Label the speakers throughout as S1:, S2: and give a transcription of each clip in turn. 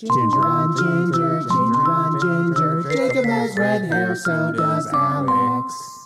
S1: Ginger on ginger, ginger on ginger. Jacob has red hair, so does Alex.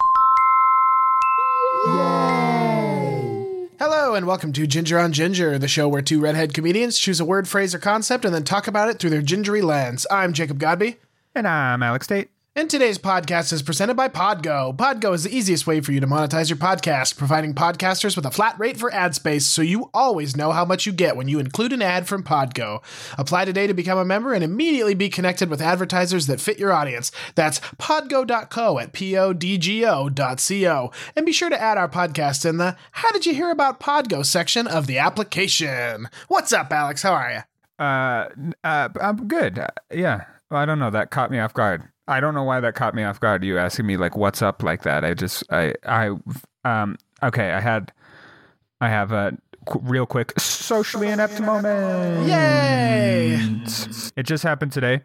S1: Yay!
S2: Hello, and welcome to Ginger on Ginger, the show where two redhead comedians choose a word, phrase, or concept and then talk about it through their gingery lens. I'm Jacob Godby.
S3: And I'm Alex Tate.
S2: And today's podcast is presented by Podgo. Podgo is the easiest way for you to monetize your podcast, providing podcasters with a flat rate for ad space so you always know how much you get when you include an ad from Podgo. Apply today to become a member and immediately be connected with advertisers that fit your audience. That's podgo.co at podgo.co. And be sure to add our podcast in the How Did You Hear About Podgo section of the application. What's up, Alex? How are you?
S3: Uh, uh, I'm good. Uh, yeah. I don't know. That caught me off guard. I don't know why that caught me off guard. You asking me like, "What's up?" like that. I just, I, I, um, okay. I had, I have a qu- real quick socially inept moment.
S2: Yay!
S3: It just happened today.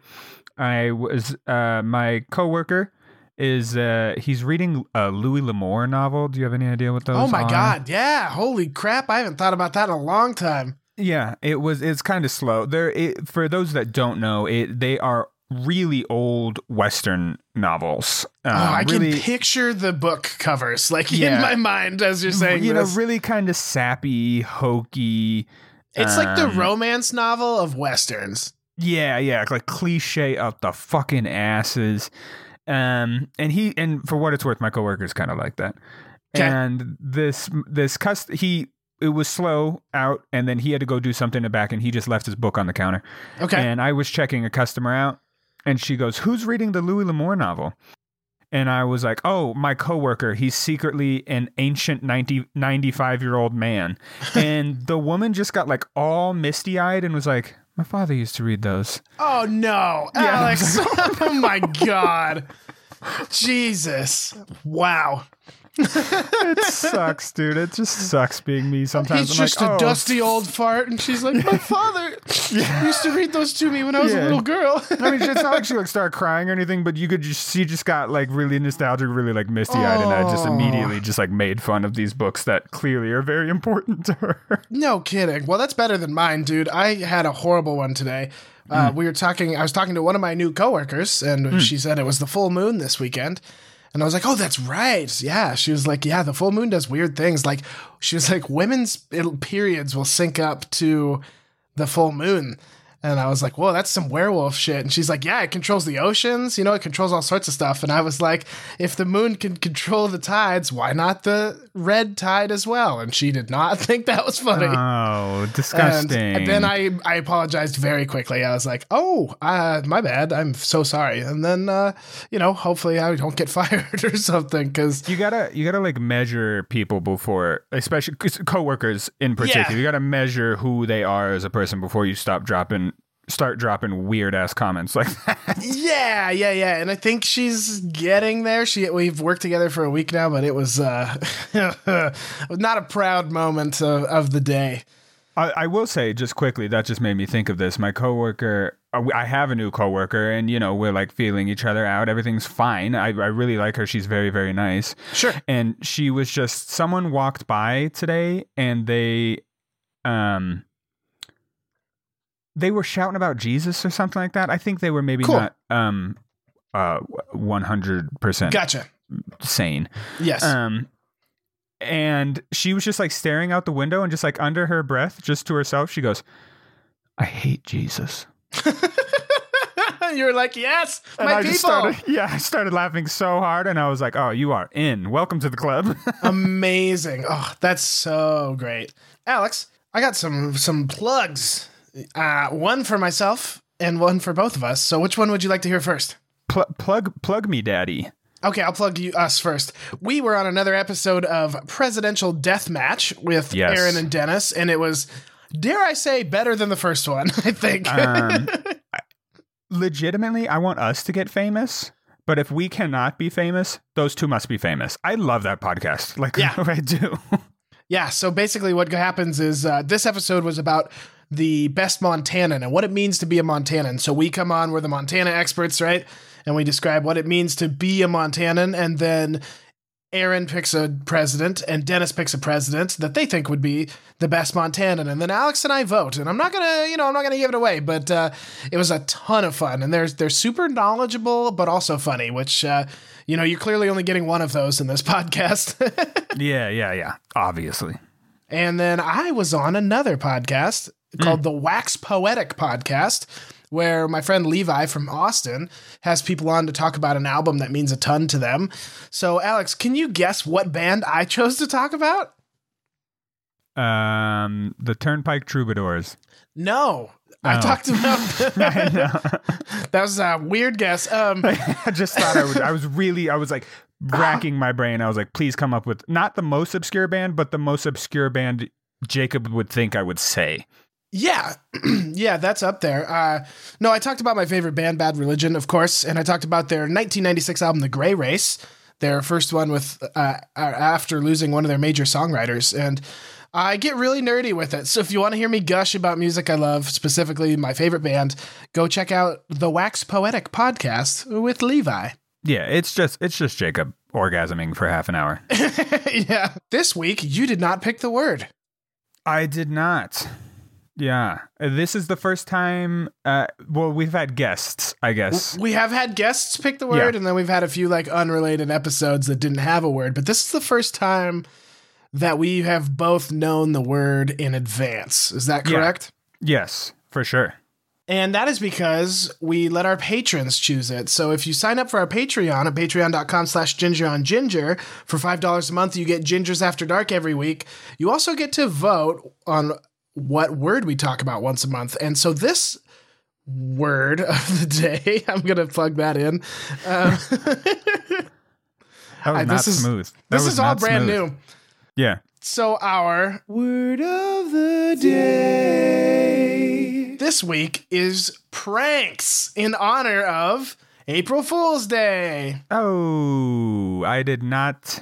S3: I was, uh, my coworker is, uh, he's reading a Louis L'Amour novel. Do you have any idea what those?
S2: Oh my
S3: are?
S2: god, yeah. Holy crap, I haven't thought about that in a long time.
S3: Yeah, it was. It's kind of slow. There, it, for those that don't know, it they are really old Western novels. Um,
S2: Oh, I
S3: really,
S2: can picture the book covers like in my mind as you're saying
S3: you know, really kind of sappy, hokey.
S2: it's like the
S3: um,
S2: romance novel of westerns.
S3: Yeah, yeah, like cliche up the fucking asses. Um, and he and for what it's worth, my coworker's kind of like that.
S2: 'Kay.
S3: And this this cust he it was slow out, and then he had to go do something in the back, and he just left his book on the counter.
S2: Okay.
S3: And I was checking a customer out, and she goes, "Who's reading the Louis L'Amour novel?" And I was like, "Oh, my coworker. He's secretly an ancient 90, 95 year old man." and the woman just got like all misty eyed and was like, "My father used to read those."
S2: oh no,
S3: Yeah,
S2: Alex. oh my god. Jesus. Wow.
S3: It sucks, dude. It just sucks being me sometimes.
S2: He's
S3: I'm
S2: just
S3: like,
S2: a
S3: "Oh,
S2: dusty old fart and she's like, "My father used to read those to me when I was a little girl."
S3: I mean, it's not like she like started crying or anything, but you could just she just got like really nostalgic, really like misty eyed, and I just
S2: Oh.
S3: immediately just like made fun of these books that clearly are very important to her.
S2: No kidding. Well, that's better than mine, dude. I had a horrible one today. Uh, We were talking. I was talking to one of my new coworkers, and she said it was the full moon this weekend. And I was like, "Oh, that's right. Yeah." She was like, "Yeah, the full moon does weird things. Like, she was like, women's periods will sync up to the full moon." And I was like, "Whoa, that's some werewolf shit." And she's like, "Yeah, it controls the oceans. You know, it controls all sorts of stuff." And I was like, "If the moon can control the tides, why not the red tide as well?" And she did not think that was funny.
S3: Oh, disgusting!
S2: And then I, I apologized very quickly. I was like, "Oh, uh, my bad. I'm so sorry." And then, uh, you know, hopefully I don't get fired or something. Because
S3: you gotta you gotta like measure people before, especially coworkers in particular.
S2: Yeah.
S3: You gotta measure who they are as a person before you stop dropping start dropping weird ass comments like that.
S2: yeah, yeah, yeah. And I think she's getting there. She we've worked together for a week now, but it was uh, not a proud moment of, of the day.
S3: I, I will say just quickly that just made me think of this. My coworker, uh, I have a new coworker, and you know we're like feeling each other out. Everything's fine. I, I really like her. She's very very nice.
S2: Sure.
S3: And she was just someone walked by today, and they, um, they were shouting about Jesus or something like that. I think they were maybe
S2: Cool.
S3: not um, uh, one hundred percent
S2: Gotcha.
S3: sane.
S2: Yes.
S3: Um, and she was just like staring out the window and just like under her breath, just to herself, she goes, I hate Jesus.
S2: you were like, "Yes,
S3: And
S2: my
S3: I
S2: people."
S3: started, yeah, I started laughing so hard and I was like, oh, you are in. Welcome to the club.
S2: Amazing. Oh, that's so great. Alex, I got some some plugs. Uh, one for myself and one for both of us. So which one would you like to hear first?
S3: Pl- plug, plug me, daddy.
S2: Okay, I'll plug you us first. We were on another episode of Presidential Death Match with
S3: Yes.
S2: Aaron and Dennis, and it was, dare I say, better than the first one. I think.
S3: Um, I- legitimately, I want us to get famous. But if we cannot be famous, those two must be famous. I love that podcast. Like,
S2: Yeah.
S3: I do.
S2: Yeah, so basically what happens is uh, this episode was about the best Montanan and what it means to be a Montanan. So we come on, we're the Montana experts, right? And we describe what it means to be a Montanan. And then Aaron picks a president and Dennis picks a president that they think would be the best Montanan, and then Alex and I vote. And I'm not gonna, you know, I'm not gonna give it away, but uh, it was a ton of fun, and they're they're super knowledgeable, but also funny. Which, uh, you know, you're clearly only getting one of those in this podcast.
S3: Yeah, yeah, yeah. Obviously.
S2: And then I was on another podcast called the Wax Poetic Podcast, where my friend Levi from Austin has people on to talk about an album that means a ton to them. So, Alex, can you guess what band I chose to talk about?
S3: Um, the Turnpike Troubadours.
S2: No. I
S3: Oh.
S2: talked about that was a weird guess. Um,
S3: I just thought I was. I was really. I was like racking my brain. I was like, please come up with not the most obscure band, but the most obscure band Jacob would think I would say.
S2: Yeah, yeah, that's up there. Uh, no, I talked about my favorite band, Bad Religion, of course, and I talked about their 1996 album, The Gray Race, their first one with uh, after losing one of their major songwriters, and I get really nerdy with it. So if you want to hear me gush about music I love, specifically my favorite band, go check out the Wax Poetic podcast with Levi.
S3: Yeah, it's just it's just Jacob orgasming for half an hour.
S2: yeah, this week you did not pick the word.
S3: I did not. Yeah, Uh, this is the first time. Uh, well, we've had guests, I guess.
S2: We have had guests pick the word,
S3: Yeah.
S2: and then we've had a few like unrelated episodes that didn't have a word. But this is the first time that we have both known the word in advance. Is that
S3: Yeah.
S2: correct?
S3: Yes, for sure.
S2: And that is because we let our patrons choose it. So if you sign up for our Patreon at patreon.com slash ginger on ginger for $5 a month, you get Gingers After Dark every week. You also get to vote on what word we talk about once a month. And so this word of the day, I'm going to plug that in. Um,
S3: That was
S2: I-
S3: not
S2: this is-
S3: smooth. That
S2: this is all brand
S3: smooth.
S2: new.
S3: Yeah.
S2: So our word of the day this week is pranks in honor of April Fool's Day.
S3: Oh, I did not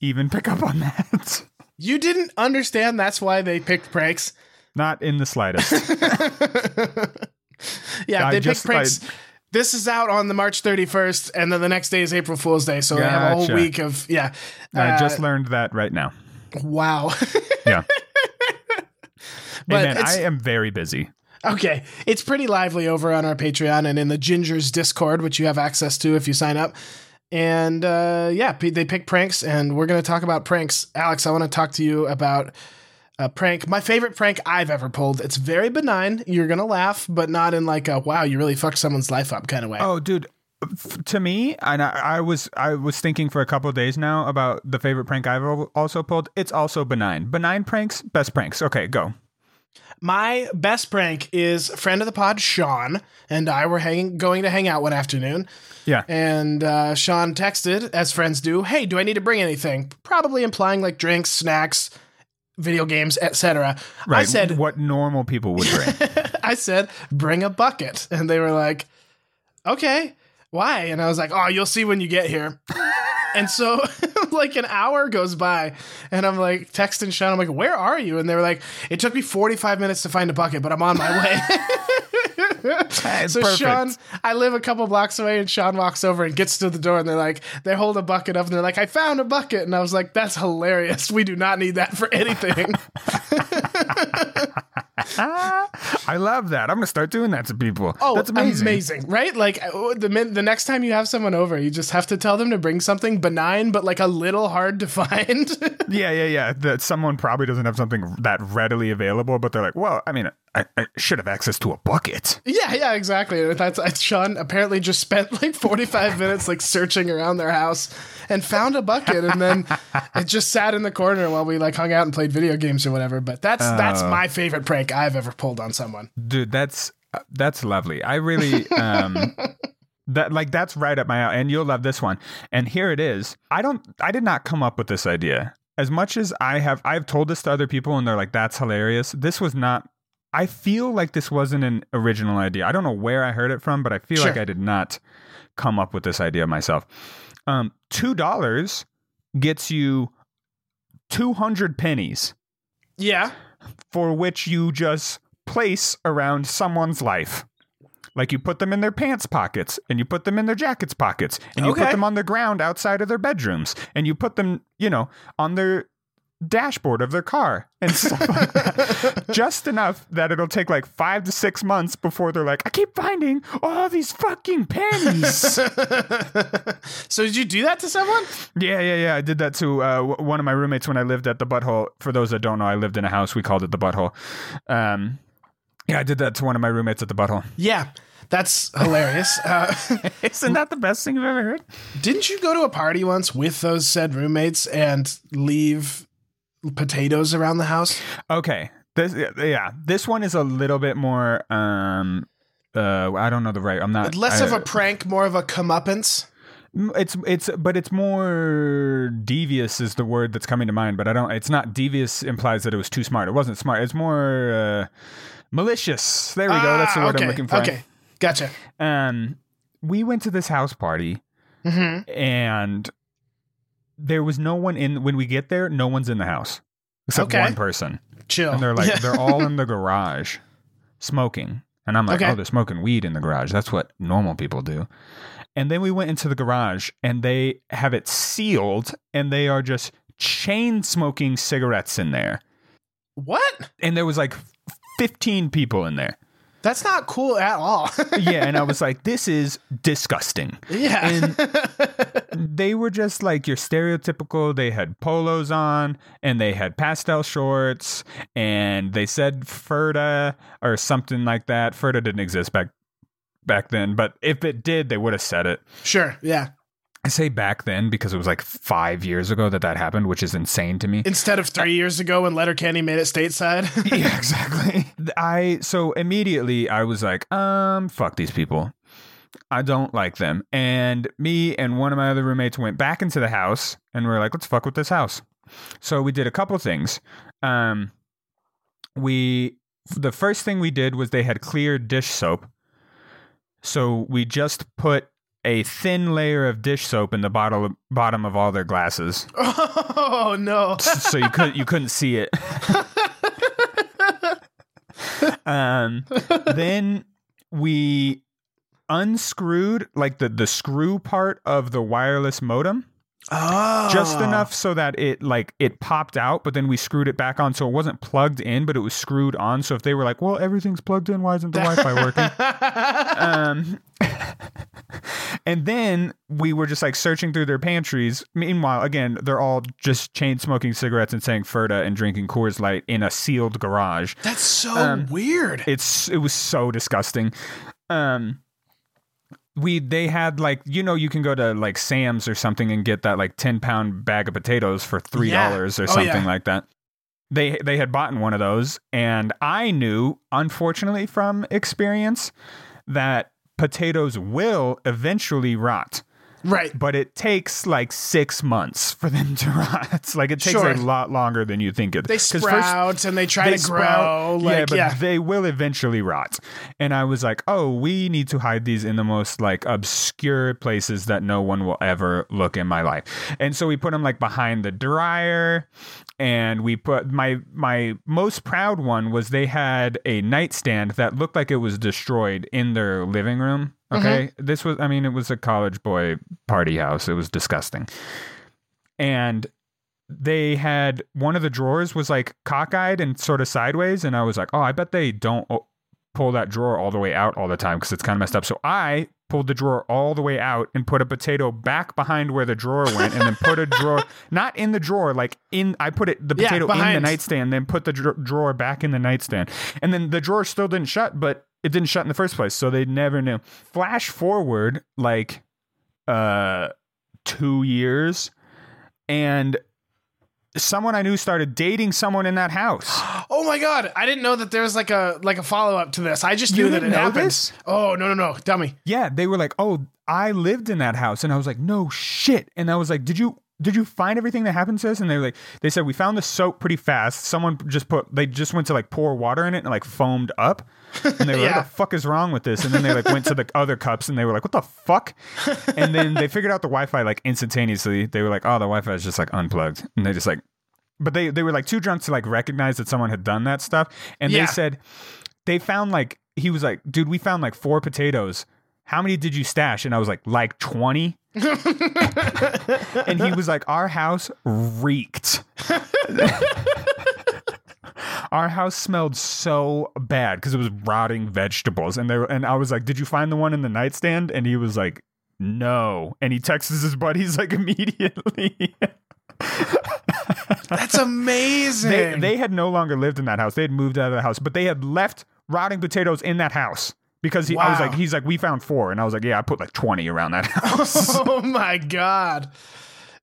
S3: even pick up on that.
S2: You didn't understand that's why they picked pranks.
S3: not in the slightest.
S2: Yeah,
S3: I
S2: they
S3: just-
S2: picked pranks. this is out on the March 31st, and then the next day is April Fool's Day. So they have a whole week of yeah.
S3: I
S2: Uh,
S3: just learned that right now.
S2: wow.
S3: Yeah.
S2: But
S3: hey man, I am very busy.
S2: Okay, it's pretty lively over on our Patreon and in the Gingers Discord, which you have access to if you sign up. And uh, yeah, they pick pranks, and we're going to talk about pranks. Alex, I want to talk to you about a prank. My favorite prank I've ever pulled. It's very benign. You're going to laugh, but not in like a wow, you really fucked someone's life up kind of way.
S3: Oh, dude. To me, and I, I was I was thinking for a couple days now about the favorite prank I've also pulled. It's also benign. Benign pranks, best pranks. Okay, go.
S2: My best prank is friend of the pod, Sean, and I were hanging, going to hang out one afternoon.
S3: Yeah.
S2: And uh, Sean texted, as friends do, "Hey, do I need to bring anything?" Probably implying like drinks, snacks, video games, etc.
S3: Right.
S2: I said,
S3: what normal people would bring.
S2: "I said, bring a bucket," and they were like, "Okay, why?" And I was like, "Oh, you'll see when you get here." And so, like an hour goes by, and I'm like texting Sean. I'm like, "Where are you?" And they were like, "It took me 45 minutes to find a bucket, but I'm on my way." So
S3: perfect.
S2: Sean, I live a couple blocks away, and Sean walks over and gets to the door, and they're like, they hold a bucket up, and they're like, I found a bucket, and I was like, that's hilarious. We do not need that for anything.
S3: I love that. I'm gonna start doing that to people.
S2: Oh,
S3: that's amazing.
S2: amazing, right? Like uh, the min- the next time you have someone over, you just have to tell them to bring something benign, but like a little hard to find.
S3: Yeah, yeah, yeah. That someone probably doesn't have something that readily available, but they're like, well, I mean, I, I should have access to a bucket.
S2: yeah, yeah, exactly. That's uh, Sean apparently just spent like 45 minutes like searching around their house and found a bucket and then it just sat in the corner while we like hung out and played video games or whatever. But that's that's my favorite prank I've ever pulled on someone.
S3: Dude, that's that's lovely. I really um that like that's right up my alley, and you'll love this one. And here it is. I don't. I did not come up with this idea. As much as I have, I've told this to other people, and they're like, "That's hilarious." This was not. I feel like this wasn't an original idea. I don't know where I heard it from, but I feel like I did not come up with this idea myself. Um, two dollars gets you two hundred pennies
S2: Yeah.
S3: For which you just place around someone's life. Like you put them in their pants pockets and you put them in their jackets pockets and you
S2: Okay.
S3: put them on the ground outside of their bedrooms and you put them, you know, on their dashboard of their car and stuff like that. Just enough that it'll take like five to six months before they're like, I keep finding all these fucking pennies.
S2: So did you do that to someone?
S3: yeah, yeah, yeah. I did that to uh, w- one of my roommates when I lived at the butthole. For those that don't know, I lived in a house. We called it the butthole. Um, yeah, I did that to one of my roommates at the butthole.
S2: Yeah. That's hilarious. Uh,
S3: Isn't that the best thing you've ever heard?
S2: didn't you go to a party once with those said roommates and leave potatoes around the house?
S3: Okay. This yeah, this one is a little bit more um uh I don't know the right. I'm not
S2: Less
S3: I-
S2: of a prank, more of a comeuppance.
S3: it's it's but it's more devious is the word that's coming to mind, but I don't it's not devious implies that it was too smart. It wasn't smart. It's more uh malicious. There we go. That's the
S2: Ah,
S3: word
S2: okay.
S3: I'm looking for.
S2: Okay. Gotcha.
S3: Um we went to this house party
S2: hmm
S3: and there was no one in when we get there, no one's in the house. Except
S2: Okay.
S3: one person.
S2: Chill.
S3: And they're like, they're all in the garage smoking. And I'm like,
S2: Okay.
S3: oh, they're smoking weed in the garage. That's what normal people do. And then we went into the garage and they have it sealed and they are just chain smoking cigarettes in there.
S2: what?
S3: And there was like 15 people in there.
S2: That's not cool at all.
S3: Yeah. And I was like, this is disgusting.
S2: yeah.
S3: And they were just like your stereotypical. They had polos on and they had pastel shorts and they said Ferda or something like that. Ferda didn't exist back back then, but if it did, they would have said it.
S2: sure. Yeah.
S3: I say back then because it was like five years ago that that happened, which is insane to me.
S2: Instead of three years ago when Letterkenny made it stateside.
S3: yeah, exactly. I so immediately I was like, um, fuck these people. I don't like them. And me and one of my other roommates went back into the house and we are like, let's fuck with this house. So we did a couple things. Um, we the first thing we did was they had clear dish soap. So we just put a thin layer of dish soap in the bottle bottom of all their glasses,
S2: oh no.
S3: so you could you couldn't see it. um, then we unscrewed like the the screw part of the wireless modem
S2: Oh.
S3: just enough so that it like it popped out but then we screwed it back on so it wasn't plugged in but it was screwed on so if they were like well everything's plugged in why isn't the wi-fi working um and then we were just like searching through their pantries meanwhile again they're all just chain smoking cigarettes and saying ferda and drinking coors light in a sealed garage
S2: That's so
S3: Um,
S2: weird.
S3: it's it was so disgusting. Um we they had like you know you can go to like Sam's or something and get that like 10 pound bag of potatoes for $3
S2: Yeah.
S3: or
S2: Oh,
S3: something
S2: yeah.
S3: like that. They they had bought one of those and I knew unfortunately from experience that potatoes will eventually rot
S2: right.
S3: but it takes like six months for them to rot. Like it takes
S2: Sure.
S3: a lot longer than you think it.
S2: They
S3: 'cause first-
S2: sprout and they try
S3: they
S2: to grow.
S3: sprout.
S2: like,
S3: yeah, but
S2: yeah.
S3: they will eventually rot. And I was like, oh, we need to hide these in the most like obscure places that no one will ever look in my life. And so we put them like behind the dryer. And we put my my most proud one was they had a nightstand that looked like it was destroyed in their living room. Mm-hmm. Okay, this was I mean it was a college boy party house. It was disgusting, and they had one of the drawers was like cockeyed and sort of sideways. And i was like oh i bet they don't pull that drawer all the way out all the time because it's kind of messed up. So i pulled the drawer all the way out and put a potato back behind where the drawer went and then put a drawer not in the drawer like in i put it the
S2: Yeah,
S3: potato in the nightstand then put the dra- drawer back in the nightstand. And then the drawer still didn't shut but it didn't shut in the first place so they never knew. Flash forward like uh two years and someone I knew started dating someone in that house.
S2: Oh my god! I didn't know that there was like a like a follow up to this. I just
S3: You
S2: knew that it happened.
S3: this?
S2: Oh no no no! Tell me.
S3: Yeah, they were like, "Oh, I lived in that house," and I was like, "No shit!" And I was like, "Did you?" Did you find everything that happened to us? And they were like, they said we found the soap pretty fast. Someone just put, they just went to like pour water in it and like foamed up. And they were like, what the fuck is wrong with this? And then they like went to the other cups and they were like, what the fuck? And then they figured out the Wi-Fi like instantaneously. They were like, oh, the Wi-Fi is just like unplugged. And they just like, but they they were like too drunk to like recognize that someone had done that stuff. And
S2: Yeah.
S3: they said they found like he was like, dude, we found like four potatoes. How many did you stash? And I was like, like 20. and he was like, our house reeked. our house smelled so bad because it was rotting vegetables. And they were, and I was like, did you find the one in the nightstand? And he was like, no. And he texts his buddies like immediately.
S2: That's amazing.
S3: they, they had no longer lived in that house. They had moved out of the house, but they had left rotting potatoes in that house because he, I was
S2: Wow.
S3: like, he's like, we found four, and I was like, yeah, I put like twenty around that house.
S2: oh my god.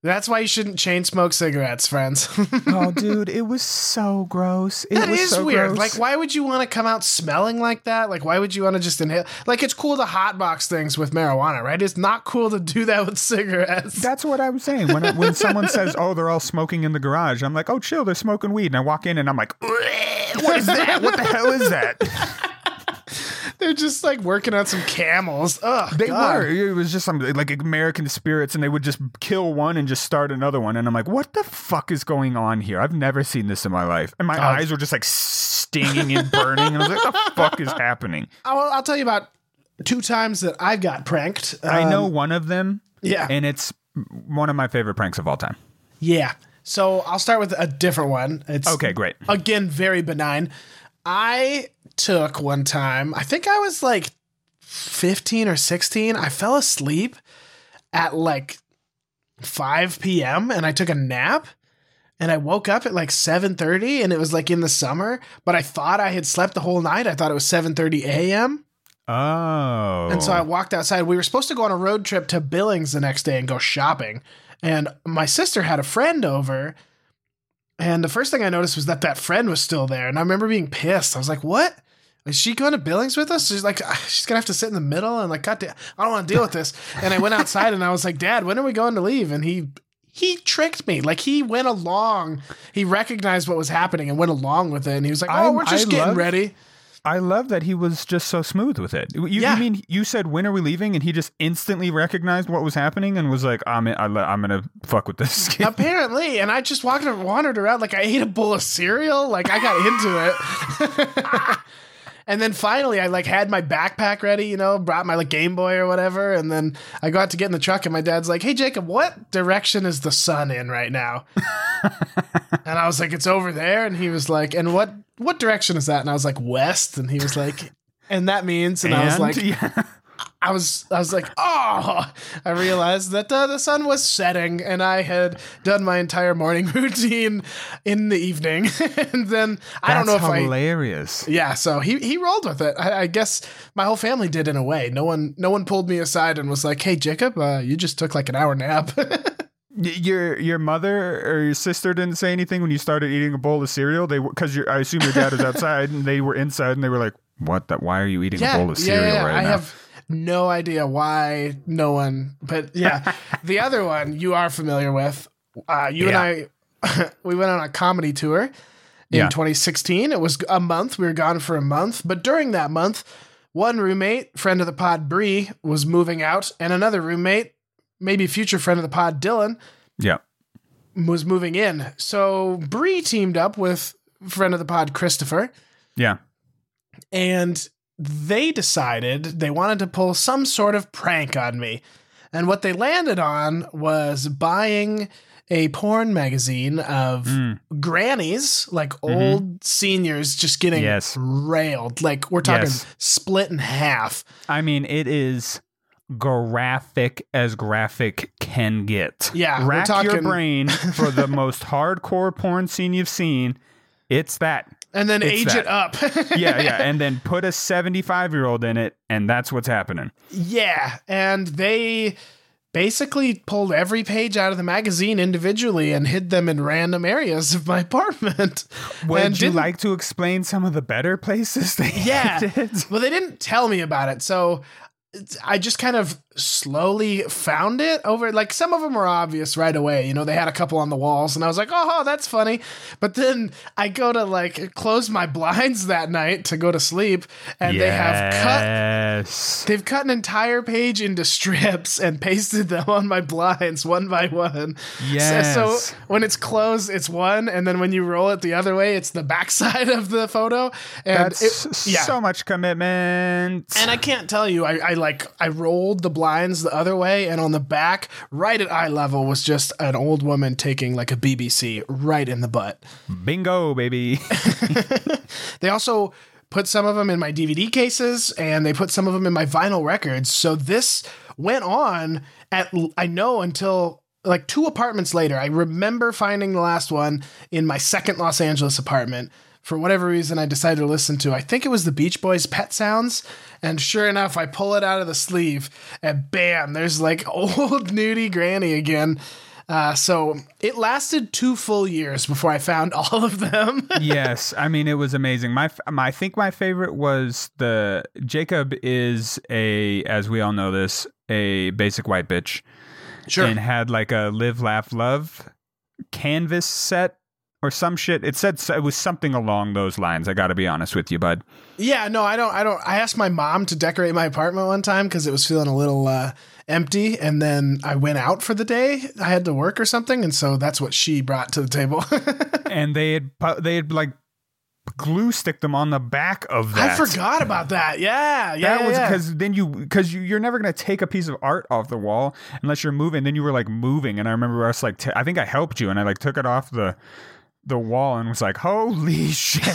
S2: That's why you shouldn't chain smoke cigarettes, friends.
S3: oh, dude, it was so gross. It
S2: That
S3: was
S2: is
S3: so
S2: weird.
S3: gross.
S2: Like, why would you want to come out smelling like that? Like, why would you want to just inhale? Like, it's cool to hotbox things with marijuana, right? It's not cool to do that with cigarettes.
S3: That's what I'm saying. When when someone says, "Oh, they're all smoking in the garage," I'm like, "Oh, chill, they're smoking weed." And I walk in and I'm like, "What is that? What the hell is that?"
S2: They're just like working on some camels. Ugh,
S3: They
S2: God.
S3: were. It was just some like American spirits, and they would just kill one and just start another one. And I'm like, "What the fuck is going on here? I've never seen this in my life." And my
S2: Oh.
S3: eyes were just like stinging and burning, and I was like, "What the fuck is happening?"
S2: I'll, I'll tell you about two times that I got pranked.
S3: I know
S2: Um,
S3: one of them,
S2: Yeah.
S3: and it's one of my favorite pranks of all time.
S2: Yeah. So I'll start with a different one. It's
S3: Okay, great.
S2: again very benign. I took one time, I think I was like 15 or 16. I fell asleep at like 5 p.m. and I took a nap and I woke up at like 7:30 and it was like in the summer, but I thought I had slept the whole night. I thought it was 7:30 a.m.
S3: Oh,
S2: And so I walked outside. We were supposed to go on a road trip to Billings the next day and go shopping. And my sister had a friend over. And the first thing I noticed was that that friend was still there. And I remember being pissed. I was like, what? Is she going to Billings with us? She's like, "Ah, she's going to have to sit in the middle. And like, God damn, I don't want to deal with this. And I went outside and I was like, Dad, when are we going to leave? And he, he tricked me. Like he went along. He recognized what was happening and went along with it. And he was like, oh,
S3: I'm-
S2: we're just
S3: I
S2: getting
S3: love-
S2: ready.
S3: I love that he was just so smooth with it. You,
S2: Yeah.
S3: you mean you said when are we leaving, and he just instantly recognized what was happening and was like, "I'm I, I'm gonna fuck with this." kid."
S2: Apparently, and I just walked and wandered around like I ate a bowl of cereal. Like I got into it. and then finally I like had my backpack ready, you know, brought my like Game Boy or whatever, and then I got to get in the truck and my dad's like, Hey Jacob, what direction is the sun in right now? and I was like, It's over there. And he was like, And what what direction is that? And I was like, West. And he was like, and that means, and, I was like,
S3: yeah.
S2: I was I was like, oh! I realized that uh, the sun was setting, and I had done my entire morning routine in the evening, and then I don't know if
S3: That's
S2: I.
S3: hilarious.
S2: Yeah, so he he rolled with it. I, I guess my whole family did in a way. No one no one pulled me aside and was like, "Hey, Jacob, uh, you just took like an hour nap."
S3: Your your mother or your sister didn't say anything when you started eating a bowl of cereal. They because I assume your dad was outside and they were inside and they were like, "What? That? Why are you eating a bowl of cereal right
S2: I
S3: now?"
S2: have no idea why no one, but yeah, the other one you are familiar with. Uh, you and I, we went on a comedy tour in
S3: Yeah.
S2: 2016. It was a month. We were gone for a month, but during that month, one roommate, friend of the pod, Bree, was moving out, and another roommate, maybe future friend of the pod, Dylan,
S3: yeah.
S2: was moving in. So Bree teamed up with friend of the pod, Christopher
S3: Yeah.
S2: and they decided they wanted to pull some sort of prank on me. And what they landed on was buying a porn magazine of mm. grannies, like mm-hmm. old seniors, just getting
S3: Yes.
S2: railed. Like we're talking
S3: Yes.
S2: split in half.
S3: I mean, it is graphic as graphic can get.
S2: Yeah,
S3: Rack your brain for the most hardcore porn scene you've seen. It's that.
S2: And then
S3: It's
S2: age
S3: that.
S2: it up.
S3: Yeah, yeah. And then put a 75 year old in it, and that's what's happening.
S2: Yeah, and they basically pulled every page out of the magazine individually and hid them in random areas of my apartment.
S3: Would
S2: and
S3: you
S2: didn't-
S3: like to explain some of the better places they
S2: Yeah.
S3: did?
S2: Well, they didn't tell me about it. So I just kind of slowly found it over like some of them were obvious right away. You know, they had a couple on the walls and I was like, "Oh, that's funny." But then I go to like close my blinds that night to go to sleep and they have cut They've cut an entire page into strips and pasted them on my blinds one by one.
S3: Yes.
S2: So, so when it's closed, it's one, and then when you roll it the other way, it's the backside of the photo. And
S3: That's
S2: it, yeah.
S3: so much commitment.
S2: and I can't tell you, I, I like I rolled the blinds the other way, and on the back, right at eye level, was just an old woman taking like a BBC right in the butt.
S3: Bingo, baby.
S2: They also put some of them in my DVD cases and they put some of them in my vinyl records. So this went on at I know until like two apartments later. I remember finding the last one in my second Los Angeles apartment. For whatever reason, I decided to listen to. I think it was the Beach Boys' "Pet Sounds," and sure enough, I pull it out of the sleeve, and bam, there's like old nudie granny again. Uh, so it lasted two full years before I found all of them.
S3: yes, I mean it was amazing. My, my I think my favorite was the Jacob is a as we all know this a basic white bitch
S2: sure.
S3: and had like a live laugh love canvas set or some shit. It said it was something along those lines. I got to be honest with you, bud.
S2: Yeah, no, I don't. I don't. I asked my mom to decorate my apartment one time because it was feeling a little uh, empty, and then I went out for the day. I had to work or something, and so that's what she brought to the table.
S3: and they had they had like glue stick them on the back of that.
S2: I forgot about that. Yeah, yeah,
S3: That was
S2: yeah.
S3: because then you because you, you're never gonna take a piece of art off the wall unless you're moving. Then you were like moving, and I remember us like t- I think I helped you, and I like took it off the the wall and was like, "Holy shit!"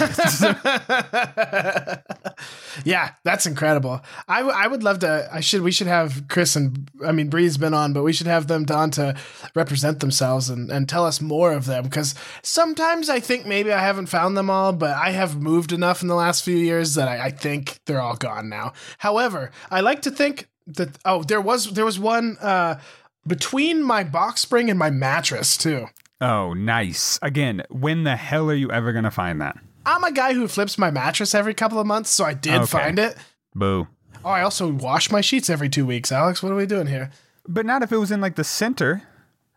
S2: yeah, that's incredible. I, w- I would love to. I should. We should have Chris and I mean Bree's been on, but we should have them on to represent themselves and, and tell us more of them. Because sometimes I think maybe I haven't found them all, but I have moved enough in the last few years that I, I think they're all gone now. However, I like to think that oh, there was there was one uh, between my box spring and my mattress too.
S3: Oh, nice. Again, when the hell are you ever gonna find that?
S2: I'm a guy who flips my mattress every couple of months, so I did
S3: Okay.
S2: find it.
S3: Boo.
S2: Oh, I also wash my sheets every two weeks. Alex, what are we doing here?
S3: But not if it was in like the center.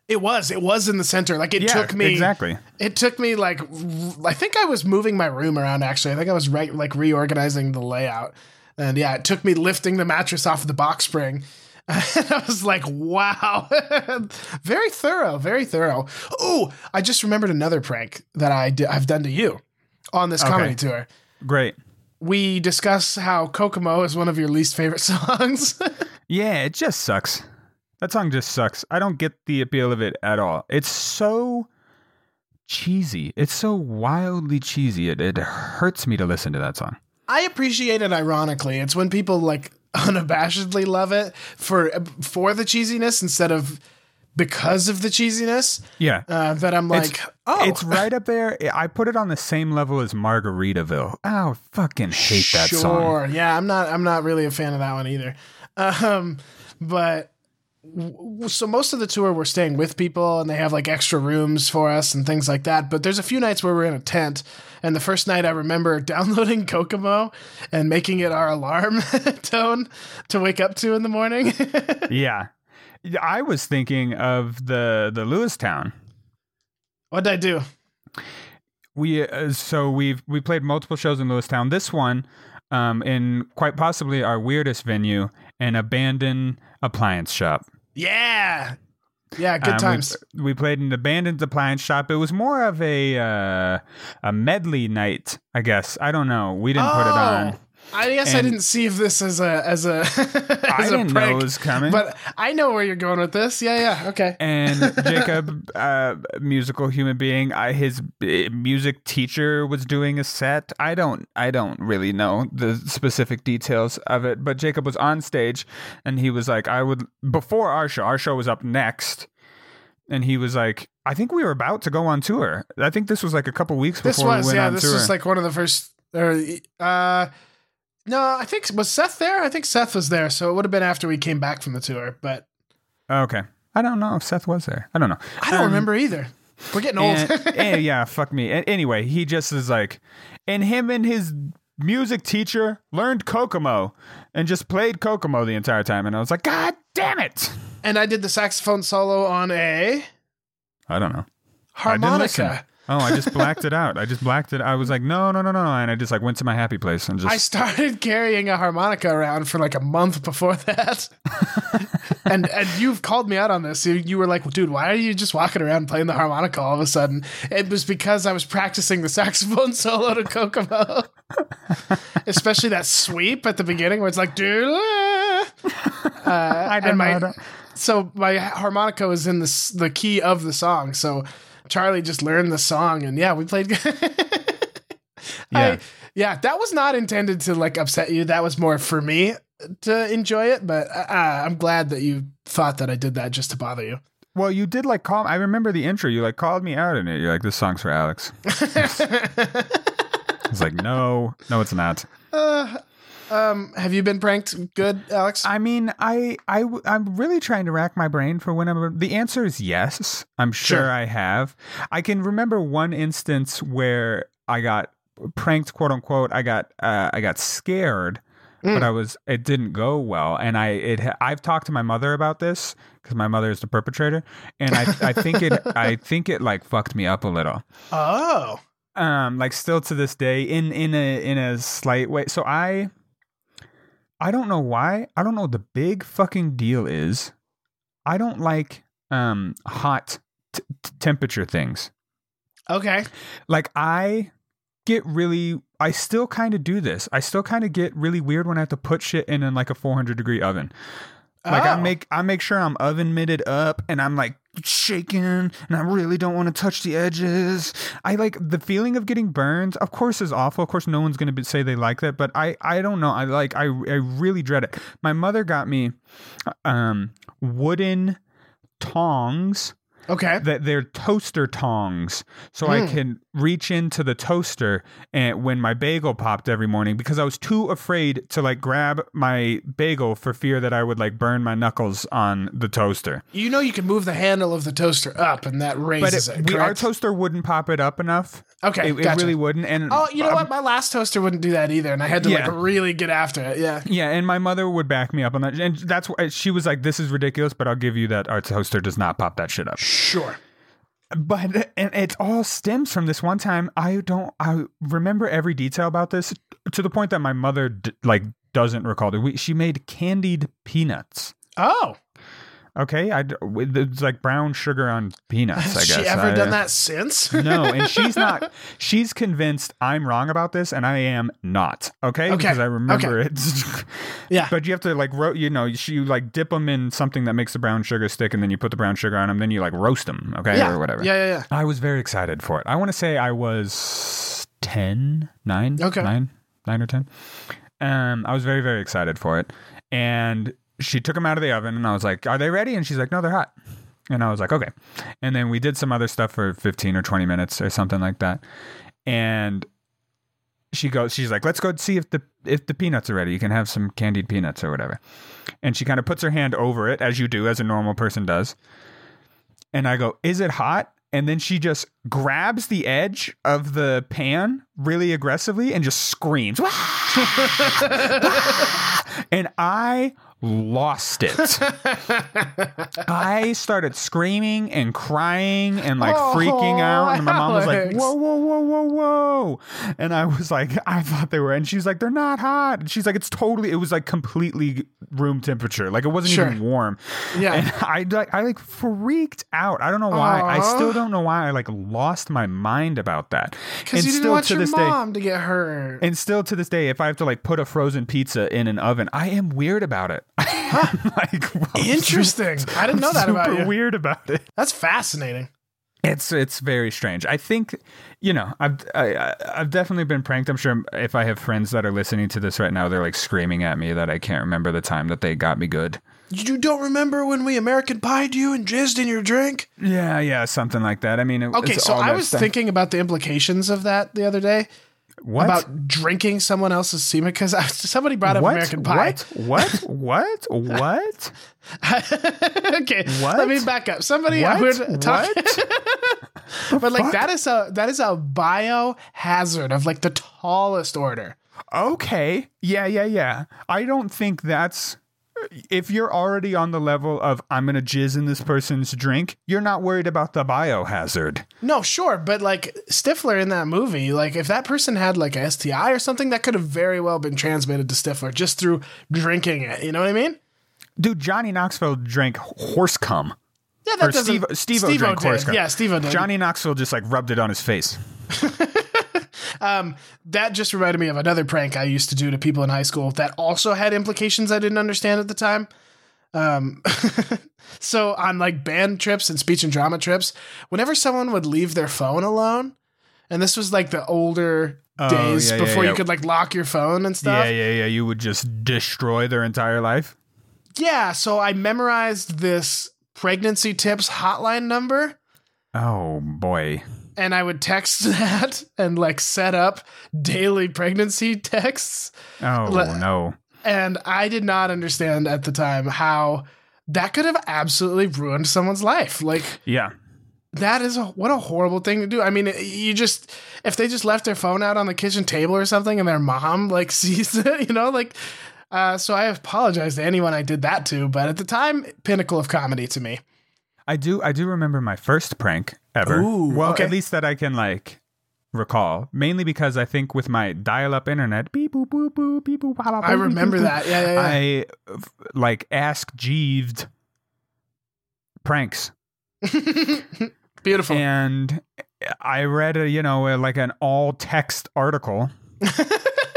S2: It was. It was in the center. Like it
S3: Yeah,
S2: took me
S3: exactly.
S2: It took me like I think I was moving my room around. Actually, I think I was right like reorganizing the layout. And yeah, it took me lifting the mattress off the box spring. And I was like, wow. very thorough, very thorough. Oh, I just remembered another prank that I did, I've done to you on this comedy tour.
S3: Great.
S2: We discuss how Kokomo is one of your least favorite songs.
S3: Yeah, it just sucks. That song just sucks. I don't get the appeal of it at all. It's so cheesy. It's so wildly cheesy. It, it hurts me to listen to that song.
S2: I appreciate it ironically. It's when people like unabashedly love it for for the cheesiness instead of because of the cheesiness.
S3: Yeah.
S2: Uh, that I'm like,
S3: It's-
S2: oh,
S3: It's right up there. I put it on the same level as Margaritaville. Oh, fucking hate that
S2: sure.
S3: song.
S2: Yeah, I'm not. I'm not really a fan of that one either. Um, but so most of the tour we're staying with people and they have like extra rooms for us and things like that. But there's a few nights where we're in a tent. And the first night I remember downloading Kokomo and making it our alarm tone to wake up to in the morning.
S3: Yeah. I was thinking of the the Lewistown.
S2: What'd I do?
S3: We uh, so we've we played multiple shows in Lewistown. This one, um, in quite possibly our weirdest venue, an abandoned appliance shop.
S2: Yeah. Yeah, good
S3: Um,
S2: times.
S3: We, played an abandoned appliance shop. It was more of a uh, a medley night, I guess. I don't know. We didn't put it on.
S2: I guess I didn't see if this as a as a as
S3: I
S2: a
S3: didn't know
S2: prank,
S3: was coming.
S2: but I know where you're going with this. Yeah, yeah, okay.
S3: and Jacob, uh, musical human being, I, his uh, music teacher was doing a set. I don't, I don't really know the specific details of it, but Jacob was on stage, and he was like, "I would." Before our show, our show was up next, and he was like, "I think we were about to go on tour. I think this was like a couple weeks
S2: This
S3: before we
S2: was
S3: went
S2: yeah.
S3: on
S2: This
S3: tour."
S2: was like one of the first. Or uh, no, I think was Seth there. I think Seth was there, so it would have been after we came back from the tour. But
S3: okay, I don't know if Seth was there. I don't know.
S2: I don't
S3: Um,
S2: remember either. We're getting old.
S3: and, and yeah, fuck me. A- Anyway, he just is like, and him and his music teacher learned Kokomo and just played Kokomo the entire time. And I was like, God damn it.
S2: And I did the saxophone solo on a
S3: I don't know. I didn't listen.
S2: harmonica.
S3: Oh, I just blacked it out. I just blacked it. I was like, no, no, no, no. And I just like went to my happy place and just.
S2: I started carrying a harmonica around for like a month before that. and and you've called me out on this. You, you were like, dude, why are you just walking around playing the harmonica all of a sudden? It was because I was practicing the saxophone solo to Kokomo. Especially that sweep at the beginning where it's like, dude. Uh,
S3: I
S2: and my,
S3: know.
S2: so my harmonica was in the the key of the song. So Charlie just learned the song, and yeah, we played.
S3: Yeah.
S2: I, yeah, that was not intended to like upset you. That was more for me to enjoy it. But uh, I'm glad that you thought that I did that just to bother you.
S3: Well, you did like call. I remember the intro. You like called me out in it. You're like, "This song's for Alex." I was like, "No, no, it's not."
S2: Um, have you been pranked? Good, Alex.
S3: I mean, I, I, I'm really trying to rack my brain for whenever the answer is yes. I'm sure,
S2: Sure.
S3: I have. I can remember one instance where I got pranked, quote unquote. I got, uh, I got scared, but I was, it didn't go well. And I, it, I've talked to my mother about this because my mother is the perpetrator, and I, I think it, I think it like fucked me up a little.
S2: oh,
S3: um like still to this day in in a in a slight way so i i don't know why. I don't know what the big fucking deal is. I don't like um hot t- t- temperature things.
S2: Okay.
S3: like i get really i still kind of do this. I still kind of get really weird when i have to put shit in, in like a 400 degree oven like I
S2: Oh.
S3: make I make sure I'm oven mitted up and I'm like shaking and I really don't want to touch the edges. I like the feeling of getting burned. Of course is awful. Of course no one's going to say they like that, but I I don't know. I like I I really dread it. My mother got me um wooden tongs
S2: Okay.
S3: that they're toaster tongs so I can reach into the toaster and when my bagel popped every morning because I was too afraid to like grab my bagel for fear that I would like burn my knuckles on the toaster.
S2: You know you can move the handle of the toaster up, and that
S3: But
S2: raises
S3: it,
S2: it.
S3: we, our toaster wouldn't pop it up enough.
S2: Okay,
S3: It, it really wouldn't. And
S2: Oh, you know
S3: um,
S2: what? My last toaster wouldn't do that either, and I had to
S3: Yeah.
S2: like really get after it. Yeah.
S3: Yeah, and my mother would back me up on that, and that's why she was like, "This is ridiculous," but I'll give you that our toaster does not pop that shit up.
S2: Sure.
S3: But and it all stems from this one time i don't i remember every detail about this to the point that my mother d- like doesn't recall. It we, she made candied peanuts.
S2: Oh,
S3: okay i it's like brown sugar on peanuts i
S2: has
S3: guess
S2: she ever
S3: I-
S2: done that since?
S3: no and she's not she's convinced i'm wrong about this and i am not okay,
S2: Okay,
S3: because i remember it
S2: yeah.
S3: but you have to like ro- you know you like dip them in something that makes the brown sugar stick and then you put the brown sugar on them then you like roast them okay
S2: yeah.
S3: or whatever
S2: Yeah, yeah, yeah.
S3: I was very excited for it. I want to say I was 10, 9,
S2: Okay.
S3: 9, 9 or 10. Um, I was very, very excited for it. And she took them out of the oven and I was like, Are they ready? And she's like, No, they're hot. And I was like, Okay. And then we did some other stuff for 15 or 20 minutes or something like that. And she goes, she's like, let's go see if the if the peanuts are ready. You can have some candied peanuts or whatever. And she kind of puts her hand over it, as you do, as a normal person does. And I go, is it hot? And then she just grabs the edge of the pan really aggressively and just screams. and I lost it. I started screaming and crying and like
S2: Oh,
S3: freaking out. And my mom was like, whoa, whoa, whoa, whoa, whoa. And I was like, I thought they were. And she's like, they're not hot. And she's like, it's totally, it was like completely room temperature. Like it wasn't
S2: Sure.
S3: even warm.
S2: Yeah.
S3: And I like, I like freaked out. I don't know why. I still don't know why I like lost my mind about that.
S2: Because
S3: And
S2: you didn't
S3: still
S2: want
S3: to
S2: your
S3: this day,
S2: to get hurt.
S3: and still to this day, if I have to like put a frozen pizza in an oven, I am weird about it. like I'm
S2: Interesting. I didn't know that about you.
S3: weird about it.
S2: That's fascinating.
S3: It's it's very strange. I think you know I've I, I- I've definitely been pranked. I'm sure if I have friends that are listening to this right now, they're like screaming at me that I can't remember the time that they got me good.
S2: You don't remember when we American pied you and jizzed in your drink?
S3: Yeah, yeah, something like that. I mean, it,
S2: Okay, so I was
S3: stuff.
S2: thinking about the implications of that the other day
S3: what
S2: about drinking someone else's semen because somebody brought up
S3: what
S2: American Pie.
S3: what what what what
S2: okay,
S3: What?
S2: let me back up. Somebody
S3: what
S2: we were talking, but like
S3: fuck?
S2: that is a that is a biohazard of like the tallest order.
S3: Okay. Yeah, yeah, yeah. I don't think that's if you're already on the level of I'm gonna jizz in this person's drink, you're not worried about the biohazard.
S2: No, sure, but like Stifler in that movie, like if that person had like a STI or something, that could have very well been transmitted to Stifler just through drinking it. You know what I mean?
S3: Dude, Johnny Knoxville drank horse cum.
S2: Yeah,
S3: Or Steve Steve
S2: Steve-O
S3: drank horse cum.
S2: Yeah, Steve did.
S3: Johnny Knoxville just like rubbed it on his face.
S2: that just reminded me of another prank I used to do to people in high school that also had implications I didn't understand at the time. Um, so on like band trips and speech and drama trips, whenever someone would leave their phone alone, and this was like the older
S3: Oh,
S2: days
S3: yeah, yeah,
S2: before
S3: yeah.
S2: you could like lock your phone and stuff.
S3: Yeah, yeah, yeah. You would just destroy their entire life.
S2: Yeah, so I memorized this pregnancy tips hotline number
S3: Oh boy.
S2: And I would text that and like set up daily pregnancy texts.
S3: Oh
S2: Le-
S3: no.
S2: And I did not understand at the time how that could have absolutely ruined someone's life. Like
S3: Yeah.
S2: that is a, what a horrible thing to do. I mean, you just if they just left their phone out on the kitchen table or something and their mom like sees it, you know, like uh, so I apologize to anyone I did that to, but at the time, pinnacle of comedy to me.
S3: I do I do remember my first prank ever.
S2: Ooh,
S3: well,
S2: okay.
S3: at least that I can like recall. Mainly because I think with my dial-up internet, beep boop boop boop beep boop. blah, blah,
S2: I remember
S3: boop,
S2: that. Yeah, yeah, yeah.
S3: I like ask Jeeved pranks,
S2: Beautiful.
S3: and I read a you know like an all text article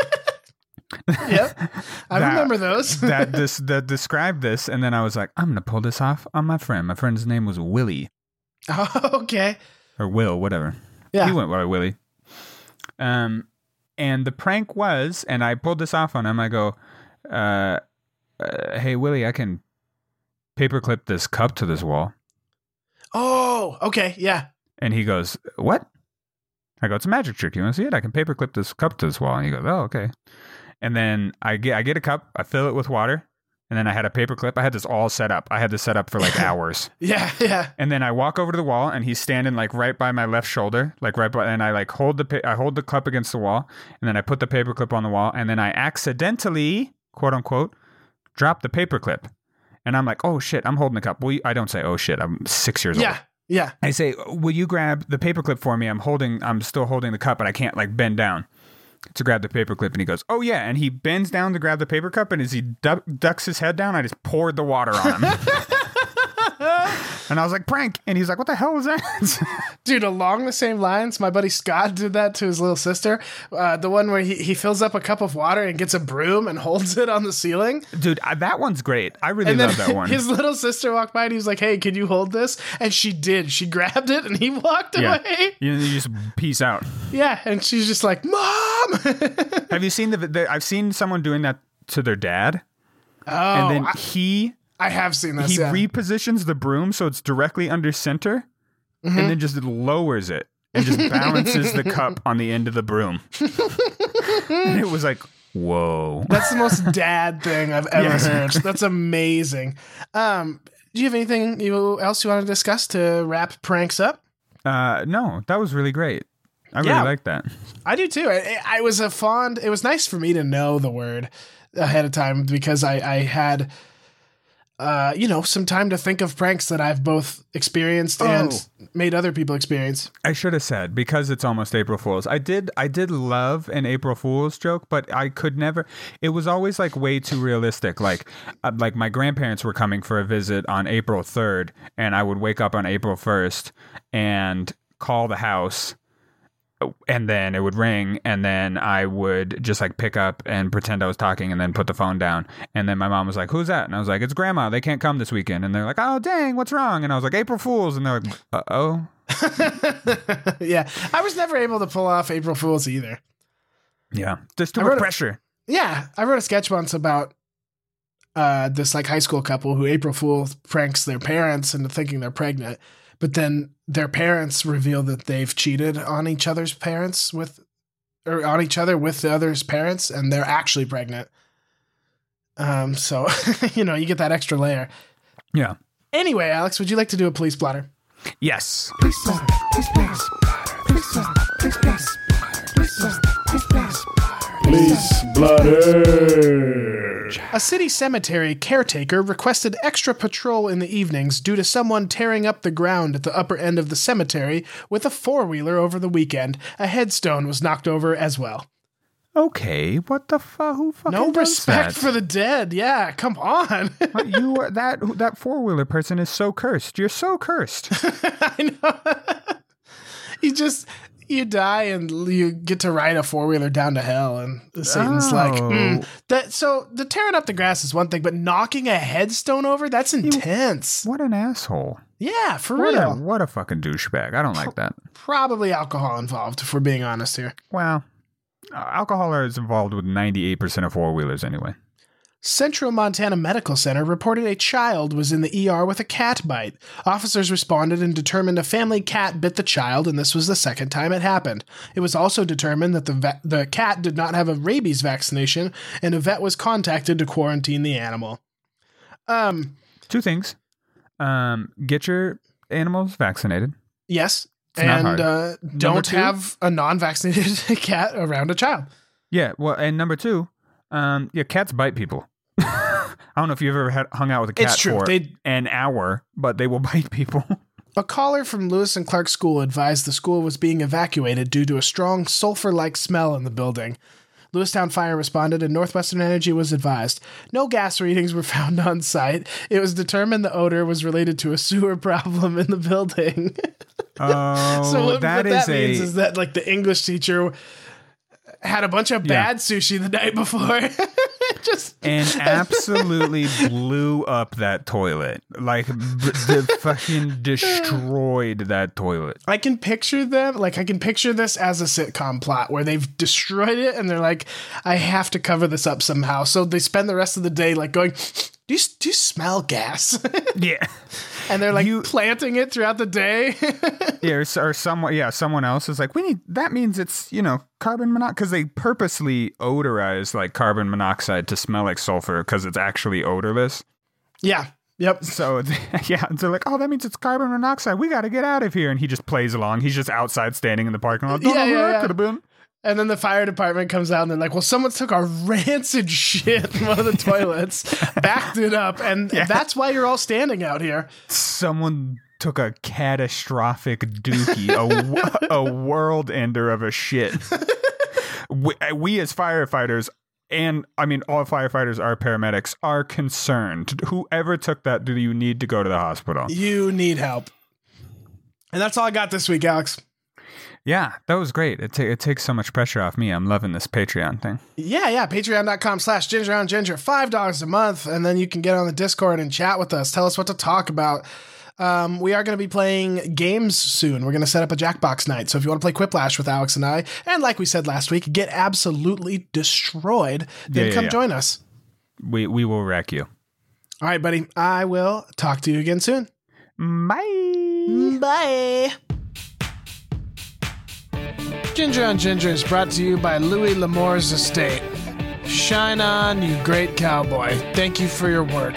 S2: yep. I
S3: that-
S2: remember those.
S3: that this that described this, and then I was like, I'm gonna pull this off on my friend. My friend's name was Willie
S2: oh, okay.
S3: or Will, whatever.
S2: Yeah.
S3: He went by Willie. Um, and the prank was, and I pulled this off on him. I go, uh, uh, "Hey Willie, I can paperclip this cup to this wall."
S2: Oh, okay. Yeah.
S3: And he goes, "What?" I go, "It's a magic trick. You want to see it? I can paperclip this cup to this wall." And he goes, "Oh, okay." And then I get I get a cup, I fill it with water, and then I had a paperclip. I had this all set up. I had this set up for like hours.
S2: Yeah. Yeah.
S3: And then I walk over to the wall, and he's standing like right by my left shoulder, like right by, and I like hold the pa- I hold the cup against the wall, and then I put the paperclip on the wall, and then I accidentally, quote unquote, drop the paperclip, and I'm like, oh shit, I'm holding the cup. Well, I don't say oh shit, I'm six years
S2: Yeah.
S3: old.
S2: Yeah. Yeah.
S3: I say, will you grab the paperclip for me? I'm holding, I'm still holding the cup, but I can't like bend down to grab the paperclip. And he goes, oh yeah, and he bends down to grab the paper cup, and as he du- ducks his head down, I just poured the water on him. And I was like, prank. And he's like, what the hell was that?
S2: Dude, along the same lines, my buddy Scott did that to his little sister. Uh, the one where he, he fills up a cup of water and gets a broom and holds it on the ceiling.
S3: Dude, I, that one's great. I really
S2: And
S3: love that one.
S2: his little sister walked by and he was like, hey, can you hold this? And she did. She grabbed it and he walked
S3: yeah.
S2: away.
S3: You, you just peace out.
S2: Yeah. And she's just like, Mom!
S3: Have you seen the, the, I've seen someone doing that to their dad.
S2: oh,
S3: And then
S2: I,
S3: he,
S2: I have seen this.
S3: he
S2: yeah.
S3: repositions the broom so it's directly under center
S2: Mm-hmm.
S3: and then just lowers it and just balances the cup on the end of the broom. and it was like, whoa.
S2: That's the most dad thing I've ever
S3: Yes.
S2: heard. That's amazing. Um, do you have anything you, else you want to discuss to wrap pranks up?
S3: Uh, no, that was really great. I really
S2: Yeah.
S3: liked that.
S2: I do too. I, I was a fond. It was nice for me to know the word ahead of time because I, I had, uh, you know, some time to think of pranks that I've both experienced and
S3: Oh.
S2: made other people experience.
S3: I should have said because it's almost April Fools. I did I did love an April Fools joke, but I could never. It was always like way too realistic. Like uh, like my grandparents were coming for a visit on April third, and I would wake up on April first and call the house. And then it would ring, and then I would just like pick up and pretend I was talking, and then put the phone down. And then my mom was like, "Who's that?" And I was like, "It's Grandma. They can't come this weekend." And they're like, "Oh dang, what's wrong?" And I was like, "April Fools," and they're like, "Uh oh."
S2: yeah, I was never able to pull off April Fools either.
S3: Yeah, there's too much
S2: wrote a-
S3: pressure.
S2: Yeah, I wrote a sketch once about uh, this like high school couple who April Fool pranks their parents into thinking they're pregnant, but then their parents reveal that they've cheated on each other's parents with, or on each other with the other's parents, and they're actually pregnant. Um, so you know you get that extra layer.
S3: Yeah.
S2: Anyway, Alex, would you like to do a police blotter?
S3: Yes.
S1: Police blotter, police blotter, police blotter, police blotter, police blotter, police blotter, police blotter,
S4: Police blotter.
S2: A city cemetery caretaker requested extra patrol in the evenings due to someone tearing up the ground at the upper end of the cemetery with a four wheeler over the weekend. A headstone was knocked over as well.
S3: Okay, what the fuck? Who fucking
S2: No respect
S3: that?
S2: for the dead. Yeah, come on.
S3: You are, that that four wheeler person is so cursed. You're so cursed.
S2: I know. you just you die and you get to ride a four wheeler down to hell, and Satan's like
S3: Oh.
S2: "Mm." that. So the tearing up the grass is one thing, but knocking a headstone over that's intense.
S3: what an asshole.
S2: Yeah, for
S3: What a,
S2: real.
S3: what a fucking douchebag. I don't like that.
S2: Probably alcohol involved, if we're being honest here.
S3: Well, alcohol is involved with 98% of four wheelers anyway.
S2: Central Montana Medical Center reported a child was in the ER with a cat bite. Officers responded and determined a family cat bit the child, and this was the second time it happened. It was also determined that the vet, the cat did not have a rabies vaccination, and a vet was contacted to quarantine the animal. Um,
S3: Two things. Um, get your animals vaccinated.
S2: yes,
S3: It's
S2: and uh, don't
S3: two?
S2: have a non-vaccinated cat around a child.
S3: Yeah, well, and number two, um, yeah, cats bite people. I don't know if you've ever had, hung out with a cat
S2: It's true.
S3: for
S2: They-
S3: an hour, but they will bite people.
S2: A caller from Lewis and Clark School advised the school was being evacuated due to a strong sulfur like smell in the building. Lewistown Fire responded and Northwestern Energy was advised. No gas readings were found on site. It was determined the odor was related to a sewer problem in the building.
S3: Oh,
S2: so what
S3: that
S2: what
S3: is
S2: that
S3: a
S2: means is that like the English teacher had a bunch of
S3: Yeah.
S2: bad sushi the night before. Just
S3: and absolutely blew up that toilet. Like b- the fucking destroyed that toilet.
S2: I can picture them like I can picture this as a sitcom plot where they've destroyed it and they're like, I have to cover this up somehow. So they spend the rest of the day like going, Do you, do you smell gas?
S3: Yeah.
S2: And they're like
S3: You-
S2: planting it throughout the day.
S3: Yeah, or, or someone, yeah, someone else is like, we need. That means it's you know carbon monoxide because they purposely odorize like carbon monoxide to smell like sulfur because it's actually odorless.
S2: yeah. Yep.
S3: So yeah, they're like, oh, that means it's carbon monoxide. We got to get out of here. And he just plays along. He's just outside standing in the parking lot. Don't
S2: Yeah,
S3: know
S2: yeah,
S3: that
S2: yeah.
S3: could have been.
S2: And then the fire department comes out and they're like, well, someone took our rancid shit in one of the toilets, backed it up, and that's why you're all standing out here.
S3: Someone took a catastrophic dookie, a world ender of a shit. we, uh, we as firefighters, and I mean, all firefighters are paramedics, are concerned. Whoever took that, do you need to go to the hospital?
S2: You need help. And that's all I got this week, Alex.
S3: Yeah, that was great. It, ta- it takes so much pressure off me. I'm loving this Patreon thing.
S2: Yeah, yeah. Patreon.com slash ginger on ginger. $5 a month. And then you can get on the Discord and chat with us. Tell us what to talk about. Um, we are going to be playing games soon. We're going to set up a Jackbox night. So if you want to play Quiplash with Alex and I, and like we said last week, get absolutely destroyed, then
S3: Yeah, yeah,
S2: come
S3: yeah.
S2: join us.
S3: We we will wreck you.
S2: All right, buddy. I will talk to you again soon.
S3: Bye.
S2: Bye. Ginger on Ginger is brought to you by Louis L'Amour's estate. Shine on, you great cowboy. Thank you for your work.